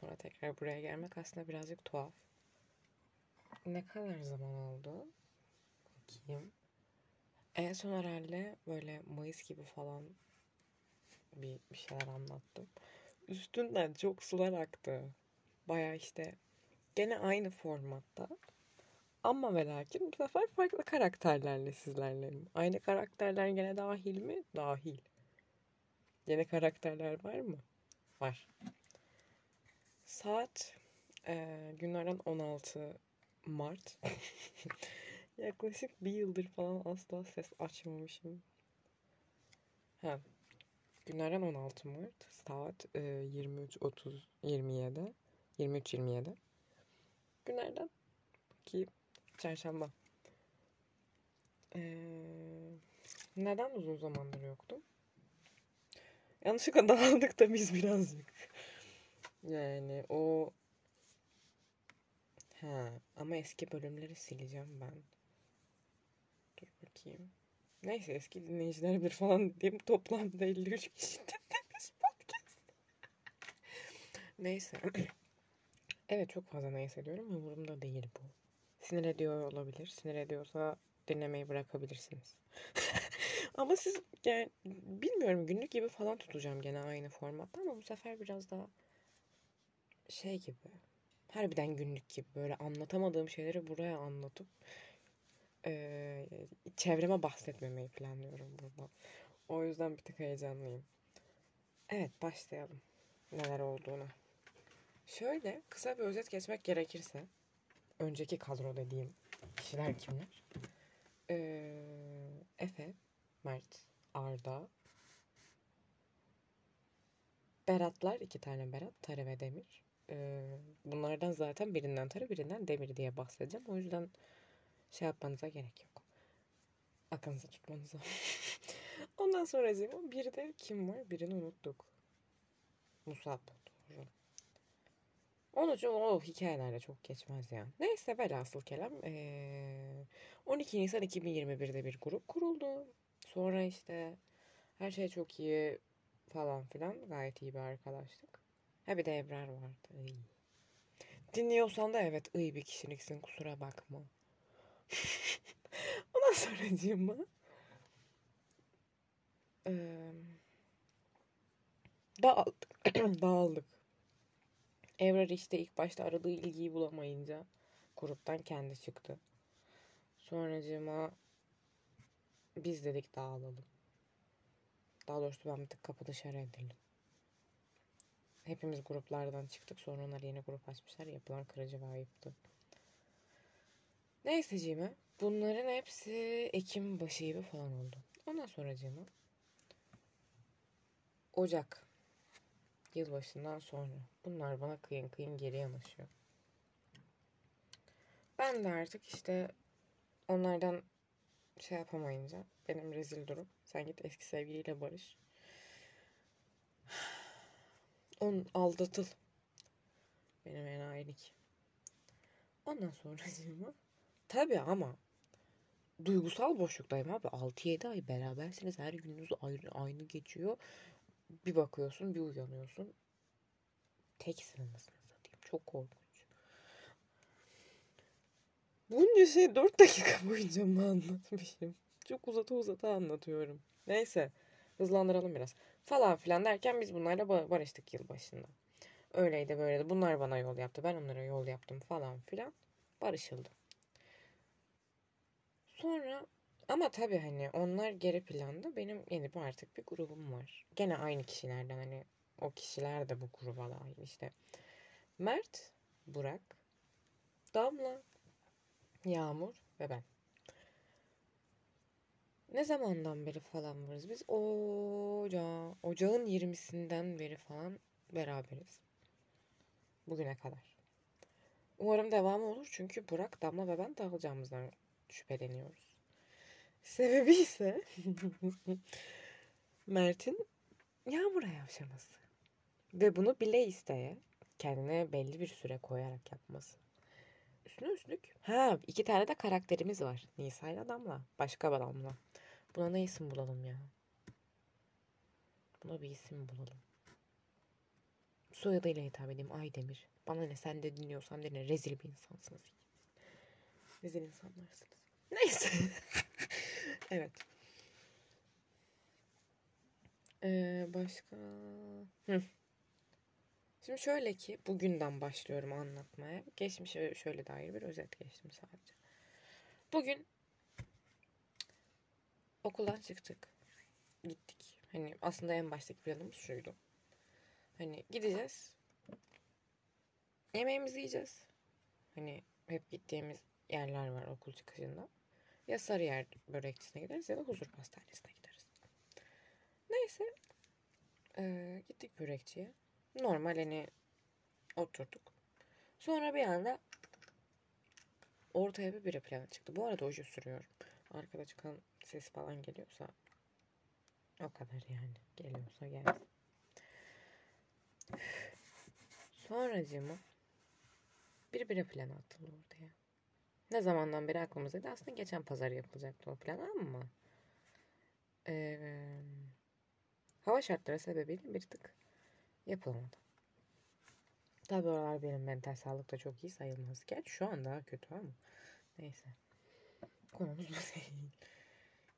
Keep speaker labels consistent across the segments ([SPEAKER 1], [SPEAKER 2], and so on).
[SPEAKER 1] sonra tekrar buraya gelmek aslında birazcık tuhaf. Ne kadar zaman oldu? Bakayım. En son herhalde böyle Mayıs gibi falan bir, bir şeyler anlattım. Üstünden çok sular aktı. Baya işte gene aynı formatta. Ama ve lakin bu sefer farklı karakterlerle sizlerleyim. Aynı karakterler gene dahil mi? Dahil. Yeni karakterler var mı? Var. Saat e, günlerden 16 Mart. Yaklaşık bir yıldır falan asla ses açmamışım. Ha. Günlerden 16 Mart. Saat e, 23.30 27. 23.27. Günlerden bakayım. Çarşamba. Ee, neden uzun zamandır yoktum? Yanlışlıkla dağıldık da biz birazcık. Yani o... Ha, ama eski bölümleri sileceğim ben. Dur bakayım. Neyse eski dinleyiciler bilir falan diyeyim. Toplamda 53 kişi dinlemiş podcast. neyse. evet çok fazla neyse diyorum. Umurumda değil bu. Sinir ediyor olabilir. Sinir ediyorsa dinlemeyi bırakabilirsiniz. ama siz yani bilmiyorum günlük gibi falan tutacağım gene aynı formatta ama bu sefer biraz daha şey gibi. Harbiden günlük gibi böyle anlatamadığım şeyleri buraya anlatıp e, çevreme bahsetmemeyi planlıyorum burada. O yüzden bir tık heyecanlıyım. Evet başlayalım. Neler olduğunu. Şöyle kısa bir özet geçmek gerekirse önceki kadro dediğim kişiler kimler? Ee, Efe, Mert, Arda, Beratlar, iki tane Berat, Tarı ve Demir. Bunlardan zaten birinden Tarı, birinden Demir diye bahsedeceğim. O yüzden şey yapmanıza gerek yok. Aklınıza tutmanıza. Ondan sonra bir de kim var? Birini unuttuk. Musab. Doğru. Onun için o hikayelerle çok geçmez ya. Neyse velhasıl kelam. Ee, 12 Nisan 2021'de bir grup kuruldu. Sonra işte her şey çok iyi falan filan. Gayet iyi bir arkadaşlık. Ha bir de Ebrar vardı. İyi. Dinliyorsan da evet iyi bir kişiliksin kusura bakma. Ondan sonracığıma ee, dağıldık. dağıldık. Evrar işte ilk başta aradığı ilgiyi bulamayınca gruptan kendi çıktı. Sonracığıma biz dedik dağılalım. Daha doğrusu ben bir tık kapı dışarı edildim. Hepimiz gruplardan çıktık. Sonra onlar yeni grup açmışlar. Yapılan kırıcı ve ayıptı. Neyseciğime bunların hepsi Ekim başı gibi falan oldu. Ondan sonracığıma Ocak Yılbaşından sonra. Bunlar bana kıyın kıyın geri yanaşıyor. Ben de artık işte onlardan şey yapamayınca benim rezil durum. Sen git eski sevgiliyle barış. On aldatıl. Benim enayilik. Ondan sonra tabii ama duygusal boşluktayım abi. 6-7 ay berabersiniz. Her gününüz aynı, aynı geçiyor. Bir bakıyorsun bir uyanıyorsun. Teksin anasını satayım. Çok korkunç. Bunca şey 4 dakika boyunca mı anlatmışım? Çok uzata uzata anlatıyorum. Neyse hızlandıralım biraz. Falan filan derken biz bunlarla barıştık yılbaşında. Öyleydi böyleydi. Bunlar bana yol yaptı. Ben onlara yol yaptım falan filan. Barışıldı. Sonra ama tabii hani onlar geri planda. Benim yeni bir artık bir grubum var. Gene aynı kişilerden hani o kişiler de bu gruba dahil işte. Mert, Burak, Damla, Yağmur ve ben. Ne zamandan beri falan varız biz? Oca, ocağın 20'sinden beri falan beraberiz. Bugüne kadar. Umarım devamı olur çünkü Burak, Damla ve ben dağılacağımızdan şüpheleniyoruz. Sebebi ise Mert'in Yağmur'a yavşaması. Ve bunu bile isteye kendine belli bir süre koyarak yapması. Üstüne üstlük. Ha iki tane de karakterimiz var. Nisa ile Damla. Başka bir Damla. Buna ne isim bulalım ya? Buna bir isim bulalım. Soyadıyla hitap edeyim Aydemir. Bana ne sen de dinliyorsan dinle. Rezil bir insansınız. Rezil insanlarsınız. Neyse. evet. Ee, başka... Hı. Şimdi şöyle ki bugünden başlıyorum anlatmaya. Geçmişe şöyle dair bir özet geçtim sadece. Bugün okuldan çıktık. Gittik. Hani aslında en baştaki planımız şuydu. Hani gideceğiz. Yemeğimizi yiyeceğiz. Hani hep gittiğimiz yerler var okul çıkışında. Ya Sarıyer börekçisine gideriz ya da Huzur Pastanesi'ne gideriz. Neyse. Ee, gittik börekçiye. Normal hani oturduk. Sonra bir anda ortaya bir biri planı çıktı. Bu arada oje sürüyorum. Arkada çıkan ses falan geliyorsa o kadar yani. Geliyorsa gelsin. Sonracığıma bir bire planı atıldı ortaya. Ne zamandan beri aklımızdaydı. Aslında geçen pazar yapılacaktı o plan ama ee, hava şartları sebebiyle bir tık yapılamadı. Tabi oralar benim mental sağlıkta çok iyi sayılmaz. Gerçi şu an daha kötü ama neyse. Konumuz bu değil.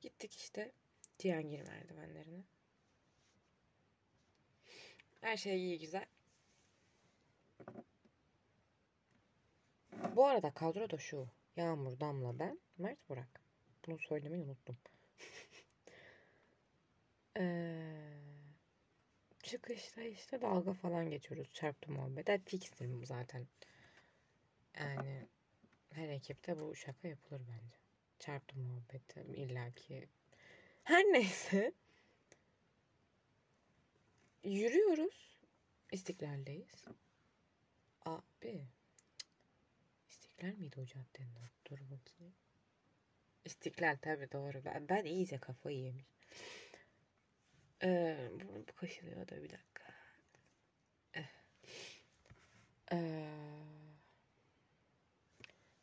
[SPEAKER 1] Gittik işte Cihangir merdivenlerine. Her şey iyi güzel. Bu arada kadro da şu. Yağmur, Damla, ben, Mert, Burak. Bunu söylemeyi unuttum. ee, çıkışta işte dalga falan geçiyoruz. Çarptı muhabbet. Yani fixtir bu zaten. Yani her ekipte bu şaka yapılır bence. Çarptı muhabbeti illaki. Her neyse. Yürüyoruz. İstiklal'deyiz. Abi. İstiklal miydi o caddenin adı? Dur bakayım. İstiklal tabii doğru. Ben, ben iyice kafayı yemiş. Ee, bu, kaşınıyor da bir dakika. Eh. Ee,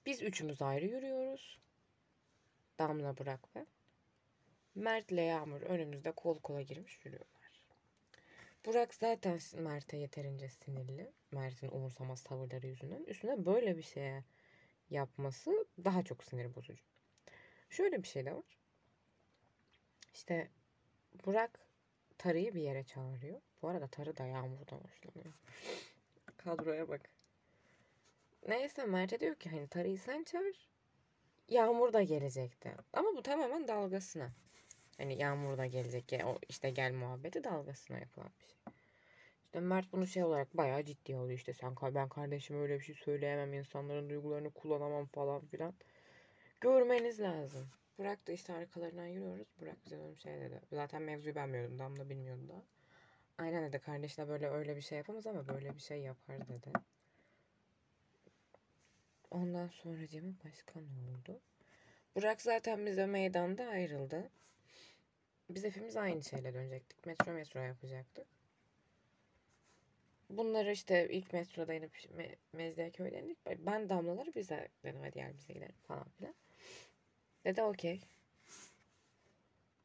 [SPEAKER 1] biz üçümüz ayrı yürüyoruz. Damla Burak ben. Mert'le Yağmur önümüzde kol kola girmiş yürüyorlar. Burak zaten Mert'e yeterince sinirli. Mert'in umursamaz tavırları yüzünden. Üstüne böyle bir şeye yapması daha çok sinir bozucu. Şöyle bir şey de var. İşte Burak Tarı'yı bir yere çağırıyor. Bu arada Tarı da Yağmur'dan hoşlanıyor. Kadroya bak. Neyse Mert'e diyor ki hani Tarı'yı sen çağır. Yağmur da gelecekti. Ama bu tamamen dalgasına. Hani Yağmur da gelecek ya o işte gel muhabbeti dalgasına yapılan bir şey. İşte Mert bunu şey olarak bayağı ciddi alıyor. İşte sen ben kardeşim öyle bir şey söyleyemem. insanların duygularını kullanamam falan filan. Görmeniz lazım. Burak da işte arkalarından yürüyoruz. Burak bize dönüp şey dedi. Zaten mevzuyu ben bilmiyordum. Damla bilmiyordu da. Aynen dedi kardeşle böyle öyle bir şey yapamaz ama böyle bir şey yapar dedi. Ondan sonra Cem'e başka ne oldu? Burak zaten bize meydanda ayrıldı. Biz hepimiz aynı şeyle dönecektik. Metro metro yapacaktık. Bunları işte ilk metroda inip me Mezdiyeköy'den indik. Ben damlaları bize dedim hadi gel bize gidelim falan filan. Dedi okey.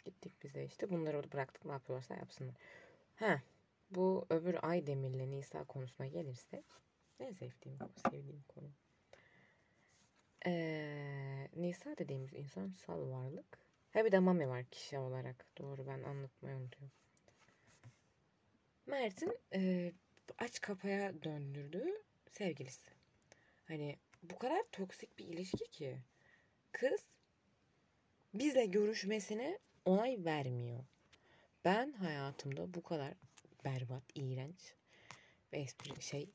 [SPEAKER 1] Gittik bize işte. Bunları orada bıraktık. Ne yapıyorlarsa yapsınlar. Ha, bu öbür Aydemir'le Nisa konusuna gelirsek. En sevdiğim, sevdiğim konu. Ee, Nisa dediğimiz insansal varlık. Ha bir de Mami var kişi olarak. Doğru ben anlatmayı unutuyorum. Mert'in e, aç kapaya döndürdüğü sevgilisi. Hani bu kadar toksik bir ilişki ki kız bizle görüşmesine onay vermiyor. Ben hayatımda bu kadar berbat, iğrenç ve espri şey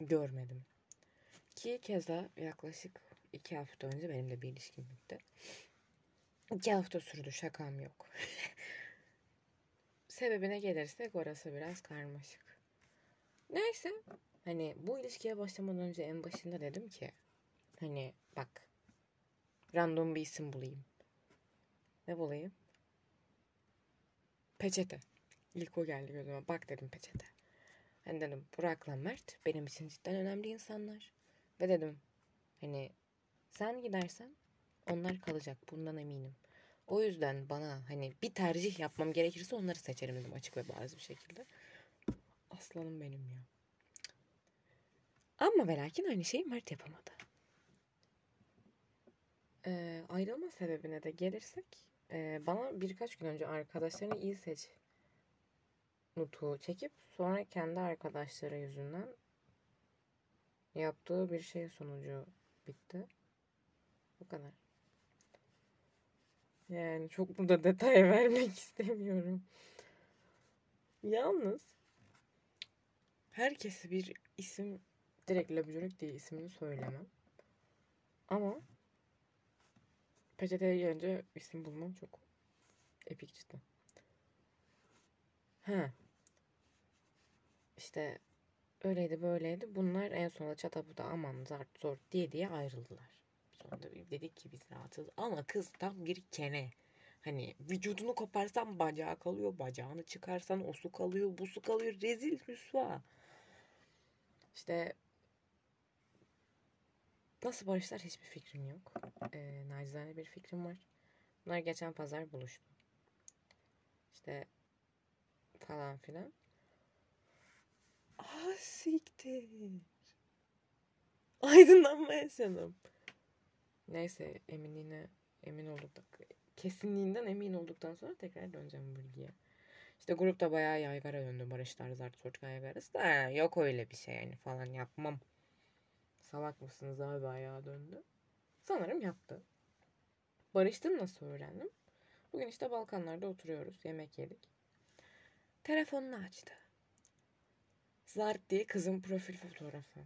[SPEAKER 1] görmedim. Ki keza yaklaşık iki hafta önce benim de bir ilişkim bitti. İki hafta sürdü şakam yok. Sebebine gelirsek orası biraz karmaşık. Neyse hani bu ilişkiye başlamadan önce en başında dedim ki hani bak random bir isim bulayım. Ne bulayım? Peçete. İlk o geldi gözüme. Bak dedim peçete. Hani dedim Burak'la Mert benim için cidden önemli insanlar. Ve dedim hani sen gidersen onlar kalacak. Bundan eminim. O yüzden bana hani bir tercih yapmam gerekirse onları seçerim dedim açık ve bariz bir şekilde. Aslanım benim ya. Ama ve lakin aynı şeyi Mert yapamadı. Ee, ayrılma sebebine de gelirsek e, bana birkaç gün önce arkadaşlarını iyi seç nutuğu çekip sonra kendi arkadaşları yüzünden yaptığı bir şey sonucu bitti. Bu kadar. Yani çok burada detay vermek istemiyorum. Yalnız herkese bir isim direkt labjörük diye ismini söylemem. Ama peçeteye gelince isim bulmam çok epik cidden. Ha. İşte öyleydi böyleydi. Bunlar en sonunda çataputa aman zart zor diye diye ayrıldılar. Sonra dedik ki biz rahatız. Ama kız tam bir kene. Hani vücudunu koparsan bacağı kalıyor. Bacağını çıkarsan o su kalıyor. Bu su kalıyor. Rezil rüsva. İşte nasıl barışlar hiçbir fikrim yok. Ee, nacizane bir fikrim var. Bunlar geçen pazar buluştu. İşte falan filan. Ah siktir. Aydınlanma yaşadım. Neyse eminliğine emin olduk. Kesinliğinden emin olduktan sonra tekrar döneceğim bilgiye. İşte grupta bayağı yaygara döndü. Barışlar zart sort yaygarası da yok öyle bir şey yani falan yapmam. Salak mısınız abi bayağı döndü. Sanırım yaptı. Barıştığını nasıl öğrendim? Bugün işte Balkanlarda oturuyoruz. Yemek yedik. Telefonunu açtı. Zart diye kızın profil fotoğrafı.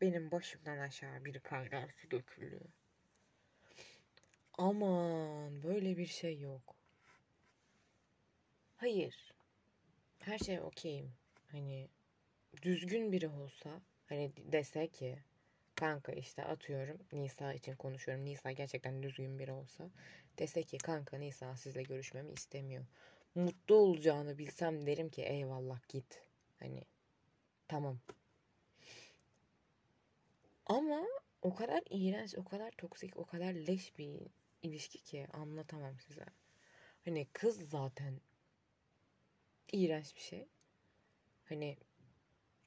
[SPEAKER 1] Benim başımdan aşağı bir kaynar su dökülüyor. Aman böyle bir şey yok. Hayır. Her şey okeyim. Hani düzgün biri olsa hani dese ki kanka işte atıyorum Nisa için konuşuyorum. Nisa gerçekten düzgün biri olsa dese ki kanka Nisa sizle görüşmemi istemiyor. Mutlu olacağını bilsem derim ki eyvallah git. Hani tamam. Ama o kadar iğrenç, o kadar toksik, o kadar leş bir ilişki ki anlatamam size. Hani kız zaten iğrenç bir şey. Hani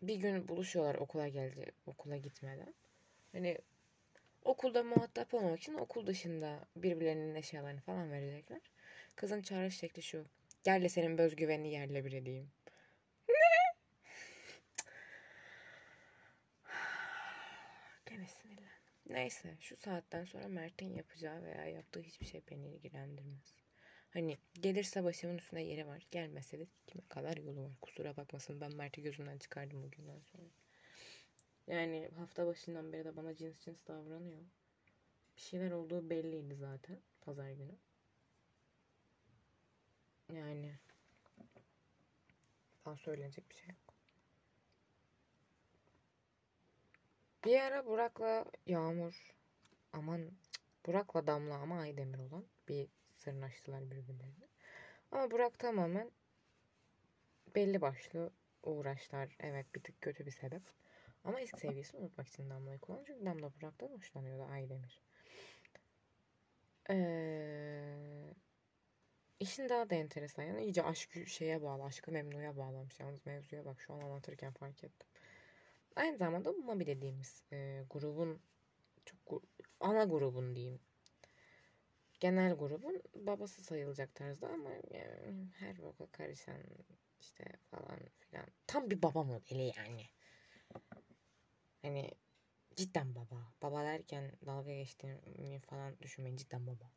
[SPEAKER 1] bir gün buluşuyorlar okula geldi, okula gitmeden. Hani okulda muhatap olmak için okul dışında birbirlerinin eşyalarını falan verecekler. Kızın çağrış şekli şu. Gel de senin özgüvenini yerle bir edeyim. Ne? Gene sinirlendim. Neyse şu saatten sonra Mert'in yapacağı veya yaptığı hiçbir şey beni ilgilendirmez. Hani gelirse başımın üstünde yeri var. Gelmese de kime kadar yolu var. Kusura bakmasın ben Mert'i gözümden çıkardım bugünden sonra. Yani hafta başından beri de bana cins cins davranıyor. Bir şeyler olduğu belliydi zaten pazar günü. Yani daha söylenecek bir şey yok. Bir ara Burak'la Yağmur aman Burak'la Damla ama Aydemir olan bir sırnaştılar birbirlerine. Ama Burak tamamen belli başlı uğraşlar. Evet bir tık kötü bir sebep. Ama eski sevgilisini unutmak için Damla'yı kullanıyor. Çünkü Damla Burak'tan hoşlanıyordu Aydemir. Ee, işin daha da enteresan. Yani iyice aşk şeye bağlı. Aşkı memnuya bağlamış. Yalnız mevzuya bak şu an anlatırken fark ettim. Aynı zamanda Mabi dediğimiz e, grubun çok ana grubun diyeyim. Genel grubun babası sayılacak tarzda ama yani her boka karışan işte falan filan. Tam bir baba modeli yani. Hani cidden baba. Baba derken dalga geçtiğimi falan düşünmeyin. Cidden baba.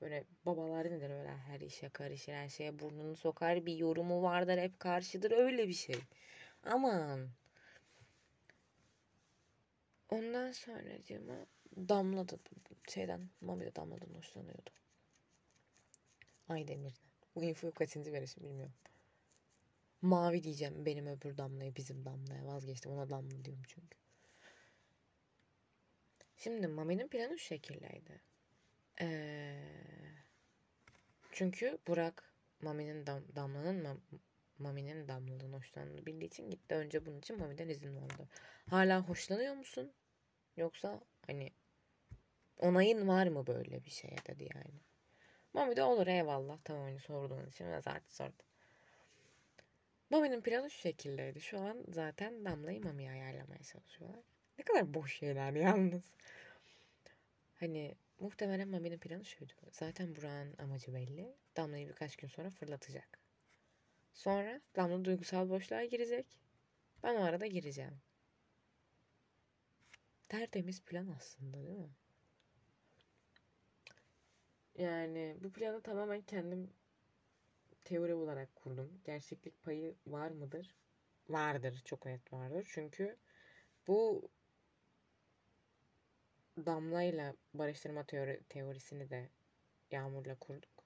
[SPEAKER 1] Böyle babalar nedir öyle her işe karışır, her şeye burnunu sokar, bir yorumu vardır, hep karşıdır öyle bir şey. Aman. Ondan sonra cıma Damla da şeyden, Mami de Damla'dan hoşlanıyordu. Aydemir'den. Bu infoyu kaçıncı verişim bilmiyorum. Mavi diyeceğim benim öbür damlaya bizim damlaya vazgeçtim ona damla diyorum çünkü. Şimdi Mami'nin planı şu şekildeydi. Ee, çünkü Burak Mami'nin dam, damlanın mam, Mami'nin damladan hoşlandığını bildiği için gitti. Önce bunun için Mami'den izin aldı. Hala hoşlanıyor musun? Yoksa hani onayın var mı böyle bir şeye dedi yani. Mami de olur eyvallah tamam hani sorduğun için biraz artık sordu. Mami'nin planı şu şekildeydi. Şu an zaten Damla'yı Mami'ye ayarlamaya çalışıyorlar. Ne kadar boş şeyler yalnız. Hani muhtemelen Mami'nin planı şuydu. Zaten Burak'ın amacı belli. Damla'yı birkaç gün sonra fırlatacak. Sonra Damla duygusal boşluğa girecek. Ben o arada gireceğim. Tertemiz plan aslında değil mi? Yani bu planı tamamen kendim teori olarak kurdum. Gerçeklik payı var mıdır? Vardır. Çok net vardır. Çünkü bu Damla'yla barıştırma teori, teorisini de Yağmur'la kurduk.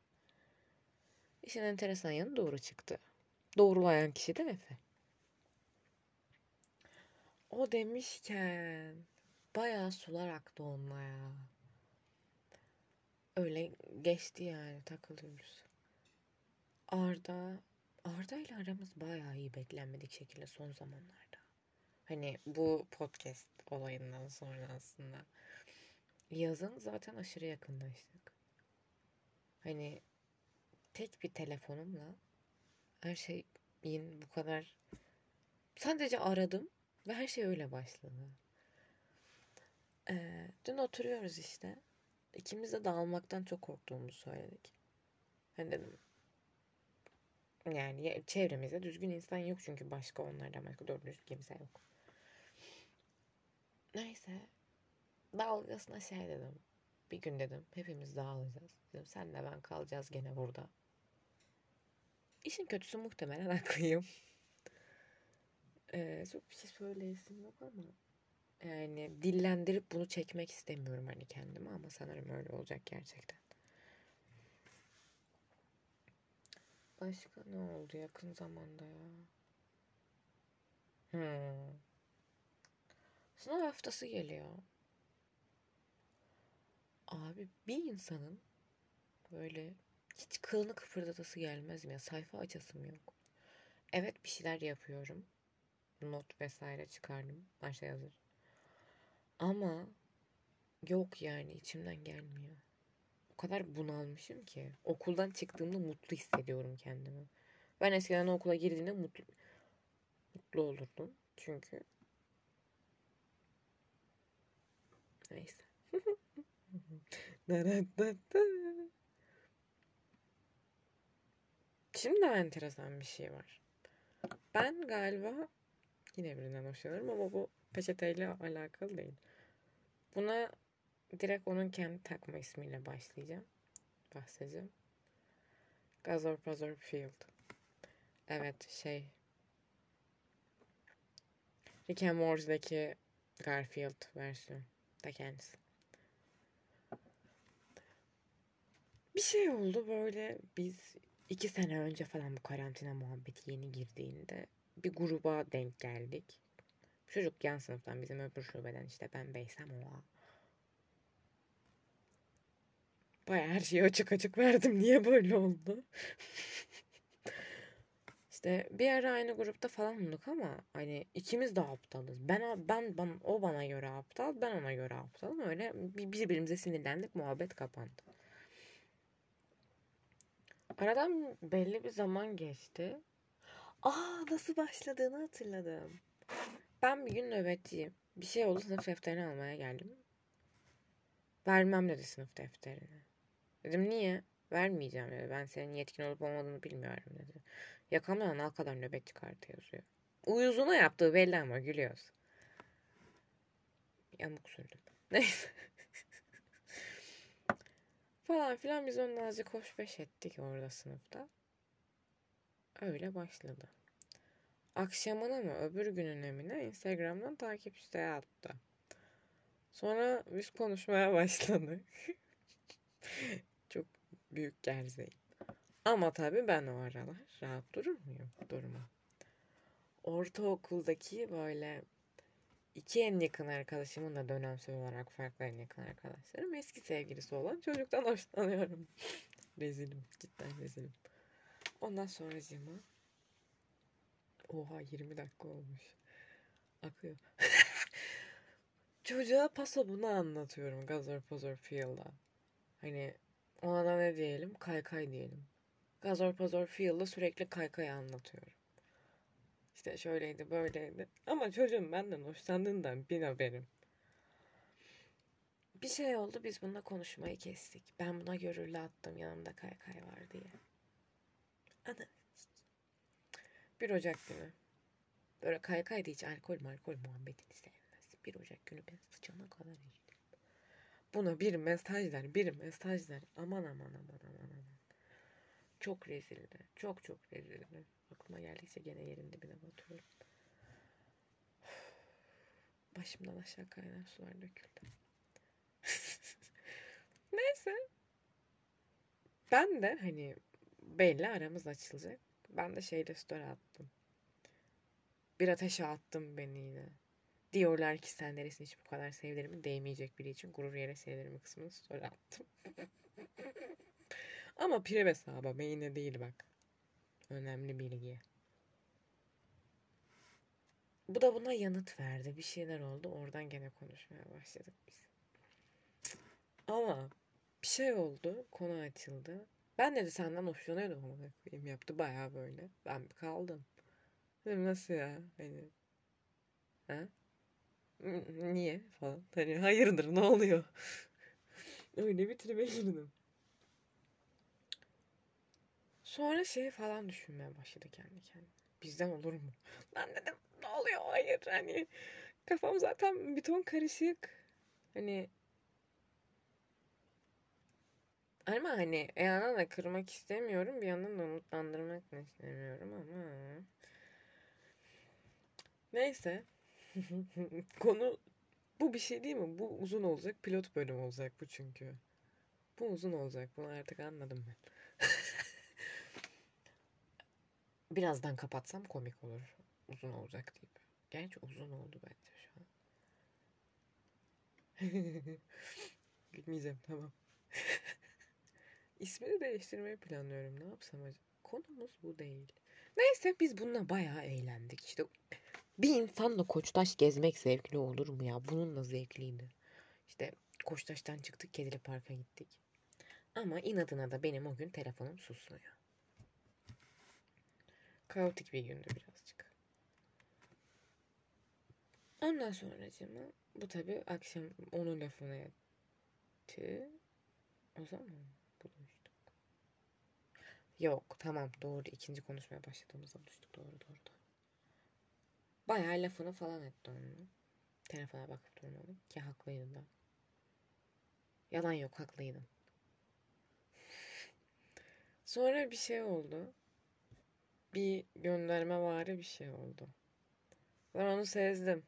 [SPEAKER 1] İşin enteresan yanı doğru çıktı. Doğrulayan kişi de Efe. O demişken bayağı sular aktı onunla ya. Öyle geçti yani takılıyoruz. Arda Arda ile aramız bayağı iyi beklenmedik şekilde son zamanlarda. Hani bu podcast olayından sonra aslında. Yazın zaten aşırı yakınlaştık. Hani tek bir telefonumla her şeyin bu kadar sadece aradım ve her şey öyle başladı. Ee, dün oturuyoruz işte. İkimiz de dağılmaktan çok korktuğumuzu söyledik. Hani dedim yani çevremizde düzgün insan yok çünkü başka onlardan başka doğru düzgün kimse yok. Neyse. Dalgasına şey dedim. Bir gün dedim hepimiz dağılacağız. Dedim senle ben kalacağız gene burada. İşin kötüsü muhtemelen haklıyım. ee, çok bir şey söyleyesim yok ama yani dillendirip bunu çekmek istemiyorum hani kendime ama sanırım öyle olacak gerçekten. Başka ne oldu yakın zamanda ya? Hmm. Sınav haftası geliyor. Abi bir insanın böyle hiç kılını kıpırdatası gelmez mi ya? Sayfa açasım yok. Evet bir şeyler yapıyorum. Not vesaire çıkardım. Her şey. Ama yok yani içimden gelmiyor. O kadar bunalmışım ki. Okuldan çıktığımda mutlu hissediyorum kendimi. Ben eskiden okula girdiğimde mutlu mutlu olurdum. Çünkü neyse. Şimdi daha enteresan bir şey var. Ben galiba yine birinden hoşlanırım ama bu peçeteyle alakalı değil. Buna direkt onun kendi takma ismiyle başlayacağım. Bahsedeceğim. Gazor Pazor Field. Evet şey. Rick and Morty'deki Garfield versiyon da kendisi. Bir şey oldu böyle biz iki sene önce falan bu karantina muhabbeti yeni girdiğinde bir gruba denk geldik. Çocuk yan sınıftan bizim öbür şubeden işte ben Beysem o. Baya her şeyi açık açık verdim. Niye böyle oldu? İşte bir ara aynı grupta falan olduk ama hani ikimiz de aptalız. Ben ben, ben o bana göre aptal, ben ona göre aptalım. Öyle birbirimize sinirlendik, muhabbet kapandı. Aradan belli bir zaman geçti. Aa nasıl başladığını hatırladım. Ben bir gün nöbetçiyim. Bir şey oldu sınıf defterini almaya geldim. Vermem dedi sınıf defterini. Dedim niye? Vermeyeceğim dedi. Ben senin yetkin olup olmadığını bilmiyorum dedi. Yakamdan al kadar nöbetçi kartı yazıyor. Uyuzuna yaptığı belli ama gülüyoruz. Yamuk sürdüm. Neyse. Falan filan biz onunla azıcık hoş beş ettik orada sınıfta. Öyle başladı. Akşamına mı öbür gününe mi ne Instagram'dan takip isteği attı. Sonra biz konuşmaya başladık. Çok büyük gerzeyim. Ama tabii ben o aralar rahat durur muyum? Durma. Ortaokuldaki böyle iki en yakın arkadaşımın da dönemsel olarak farklı en yakın arkadaşlarım eski sevgilisi olan çocuktan hoşlanıyorum. rezilim. Cidden rezilim. Ondan sonra cima. Oha 20 dakika olmuş. Akıyor. Çocuğa paso bunu anlatıyorum. Gazor Pozor Field'a. Hani ona da ne diyelim? Kaykay diyelim. Gazor Pozor Field'da sürekli kaykayı anlatıyorum. işte şöyleydi böyleydi. Ama çocuğun benden hoşlandığından bir haberim. Bir şey oldu biz bununla konuşmayı kestik. Ben buna görüllü attım yanımda kaykay var diye. Ana. Bir Ocak günü. Böyle kaykayda hiç alkol malkol muhabbetini sevmez. Bir Ocak günü ben sıçana kadar içtim. Buna bir mesajlar, bir mesajlar. Aman aman aman aman aman. Çok rezildi. Çok çok rezildi. Aklıma geldikçe gene yerin dibine batıyorum. Başımdan aşağı kaynar sular döküldü. Neyse. Ben de hani belli aramız açılacak. Ben de şeyde story attım. Bir ateşe attım beni yine. Diyorlar ki sen neresini hiç bu kadar sevdirimi değmeyecek biri için gurur yere sevdirimi kısmını story attım. Ama pire hesaba main'e değil bak. Önemli bilgi. Bu da buna yanıt verdi. Bir şeyler oldu. Oradan gene konuşmaya başladık biz. Ama bir şey oldu. Konu açıldı. Ben dedi senden hoşlanıyordum ama koyayım yaptı baya böyle. Ben kaldım. Dedim nasıl ya? Hani ha? Niye falan. Hani hayırdır ne oluyor? Öyle bir tribe girdim. Sonra şey falan düşünmeye başladı kendi kendine. Bizden olur mu? Ben dedim ne oluyor? Hayır hani kafam zaten bir ton karışık. Hani ama hani bir yandan da kırmak istemiyorum. Bir yandan da umutlandırmak da istemiyorum ama. Neyse. Konu bu bir şey değil mi? Bu uzun olacak. Pilot bölüm olacak bu çünkü. Bu uzun olacak. Bunu artık anladım ben. Birazdan kapatsam komik olur. Uzun olacak deyip. Gerçi uzun oldu bence şu an. Gülmeyeceğim tamam. İsmini değiştirmeyi planlıyorum. Ne yapsam acaba? Konumuz bu değil. Neyse biz bununla bayağı eğlendik. İşte bir insanla Koçtaş gezmek zevkli olur mu ya? Bununla zevkliydi. İşte Koçtaş'tan çıktık Kedili Park'a gittik. Ama inadına da benim o gün telefonum susmuyor. Kaotik bir gündü birazcık. Ondan sonra bu tabi akşam onun lafına yattı. O zaman buluştuk. Yok tamam doğru ikinci konuşmaya başladığımızda buluştuk doğru doğru doğru. Bayağı lafını falan etti onun. Telefona bakıp durmadım ki haklıydım da. Yalan yok haklıydım. Sonra bir şey oldu. Bir gönderme varı bir şey oldu. Ben onu sezdim.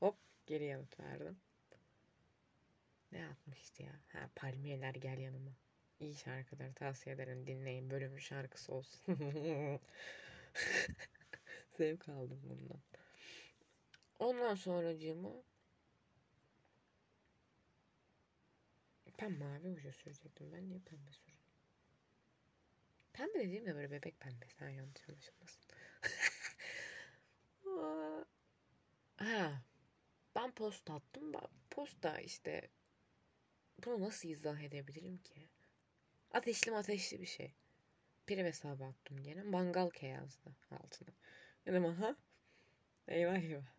[SPEAKER 1] Hop geri yanıt verdim. Ne yapmıştı ya? Ha palmiyeler gel yanıma. İyi şarkıları tavsiye ederim dinleyin. Bölümün şarkısı olsun. Zevk aldım bundan. Ondan sonra cima ben mavi ucu sürecektim. Ben niye pembe sürdüm? Pembe dediğim de böyle bebek pembesi. Ha yanlış anlaşılmasın. ha. Ben post attım. Posta işte bunu nasıl izah edebilirim ki? Ateşli ateşli bir şey. Prim hesabı attım gene. Mangal ke yazdı altına. Dedim aha. Eyvah eyvah.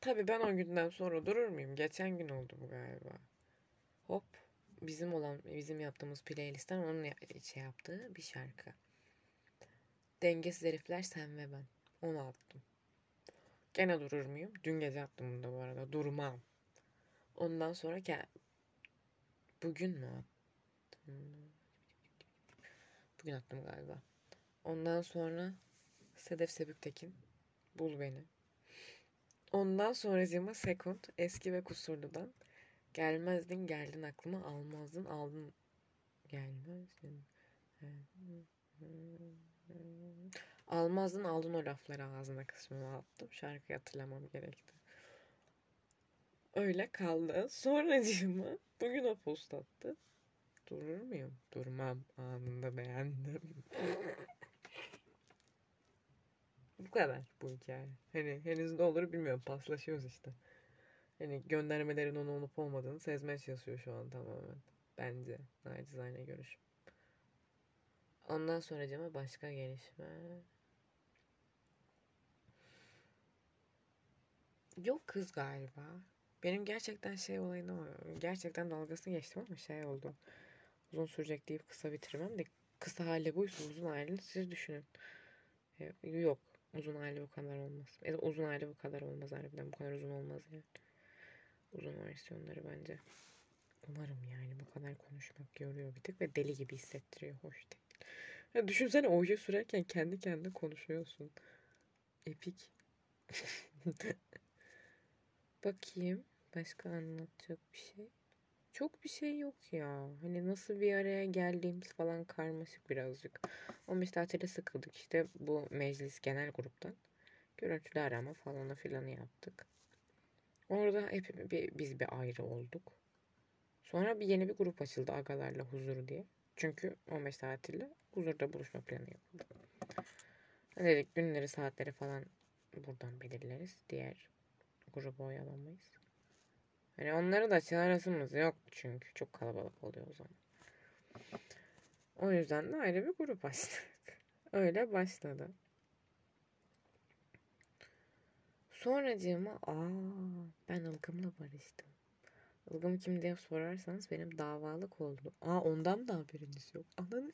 [SPEAKER 1] Tabi ben o günden sonra durur muyum? Geçen gün oldu bu galiba. Hop. Bizim olan, bizim yaptığımız playlistten onun şey yaptığı bir şarkı. Dengesiz herifler sen ve ben. Onu attım. Gene durur muyum? Dün gece attım bunu da bu arada. Durmam. Ondan sonra ki bugün mü attım? Bugün attım galiba. Ondan sonra Sedef Sebüktekin Bul Beni. Ondan sonracığıma Second Eski ve Kusurlu'dan Gelmezdin geldin aklıma almazdın aldın gelmezdin. Almazdın aldın o lafları ağzına kısmına attım. Şarkıyı hatırlamam gerekti. Öyle kaldı. Sonracığıma bugün o post attı. Durur muyum? Durmam. Anında beğendim. Bu kadar bu hikaye. Hani henüz ne olur bilmiyorum. Paslaşıyoruz işte. Hani göndermelerin onu olup olmadığını sezmeye çalışıyor şu an tamamen. Bence. Nacizane görüşüm. Ondan sonra cama başka gelişme. Yok kız galiba. Benim gerçekten şey olayını. Gerçekten dalgasını geçtim ama şey oldu. Uzun sürecek deyip kısa bitirmem de kısa hali buysa uzun halini siz düşünün. E, Yok. Uzun hali bu kadar olmaz. Da uzun hali bu kadar olmaz harbiden. Bu kadar uzun olmaz yani. Uzun versiyonları bence. Umarım yani bu kadar konuşmak yoruyor bir tık ve deli gibi hissettiriyor. Hoş değil. Ya düşünsene oje sürerken kendi kendine konuşuyorsun. Epik. Bakayım. Başka anlatacak bir şey. Çok bir şey yok ya. Hani nasıl bir araya geldiğimiz falan karmaşık birazcık. 15 tatile sıkıldık işte bu meclis genel gruptan. Görüntülü arama falanı filanı yaptık. Orada hep bir, biz bir ayrı olduk. Sonra bir yeni bir grup açıldı agalarla huzur diye. Çünkü 15 tatilde huzurda buluşma planı yapıldı. Dedik günleri saatleri falan buradan belirleriz. Diğer grubu oyalamayız. Hani onları da çağırasımız yok çünkü çok kalabalık oluyor o zaman. O yüzden de ayrı bir grup açtık. Öyle başladı. Sonracığıma aa ben Ilgım'la barıştım. Ilgım kim diye sorarsanız benim davalık oldu. Aa ondan da haberiniz yok. Ananı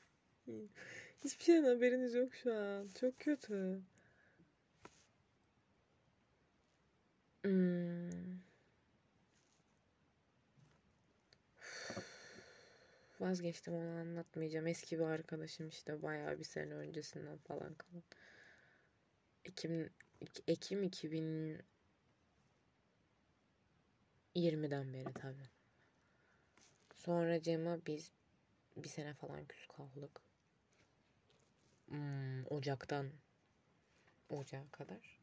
[SPEAKER 1] hiçbir şeyden haberiniz yok şu an. Çok kötü. Hmm. Vazgeçtim onu anlatmayacağım. Eski bir arkadaşım işte bayağı bir sene öncesinden falan kalan. Ekim, Ekim 2020'den beri tabii. Sonra Cem'e biz bir sene falan küs kaldık. Hmm, Ocak'tan Ocağa kadar.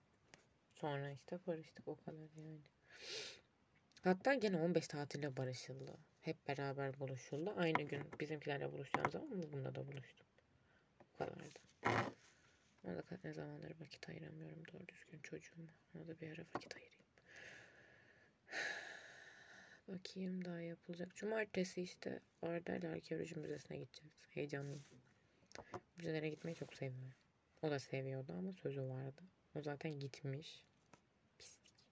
[SPEAKER 1] Sonra işte barıştık o kadar yani. Hatta gene 15 tatile barışıldı. Hep beraber buluşuldu. Aynı gün bizimkilerle buluşacağım zaman bunda da buluştum. Bu kadardı. Ona da ne zamandır vakit ayıramıyorum doğru düzgün çocuğuma. Ona da bir ara vakit ayırayım. Bakayım daha yapılacak. Cumartesi işte Arda ile Arkeoloji Müzesi'ne gideceğiz. Heyecanlıyım. Müzelere gitmeyi çok seviyorum. O da seviyordu ama sözü vardı. O zaten gitmiş. Pislik.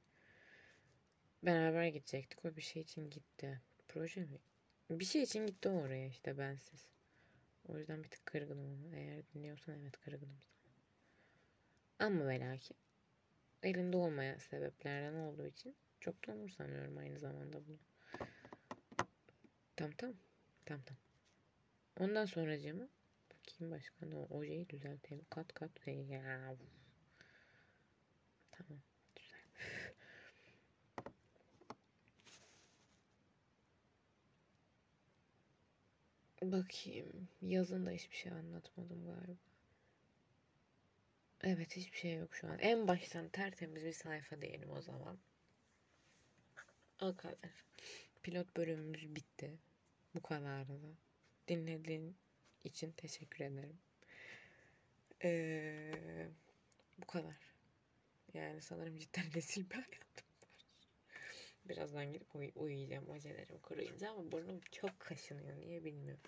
[SPEAKER 1] Beraber gidecektik. O bir şey için gitti. Proje mi? Bir şey için gitti oraya işte bensiz. O yüzden bir tık kırgınım ona. Eğer dinliyorsan evet kırgınım. Ama ve lakin elinde olmayan sebeplerden olduğu için çok da umursamıyorum aynı zamanda bunu. Tam tam. Tam tam. Ondan sonra cama bakayım başka ne ojeyi düzelteyim. Kat kat ya. Tamam. Bakayım. Yazın da hiçbir şey anlatmadım galiba. Evet hiçbir şey yok şu an. En baştan tertemiz bir sayfa diyelim o zaman. O kadar. Pilot bölümümüz bitti. Bu kadardı da. Dinlediğin için teşekkür ederim. Ee, bu kadar. Yani sanırım cidden rezil bir hayatım. Birazdan gidip uy uyuyacağım. Acelerim kuruyunca ama burnum çok kaşınıyor. Niye bilmiyorum.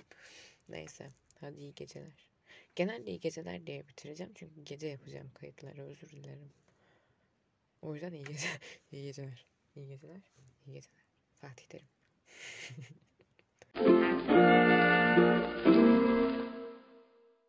[SPEAKER 1] Neyse. Hadi iyi geceler. Genelde iyi geceler diye bitireceğim. Çünkü gece yapacağım kayıtları. Özür dilerim. O yüzden iyi geceler. iyi geceler. İyi geceler. İyi geceler. Fatih derim.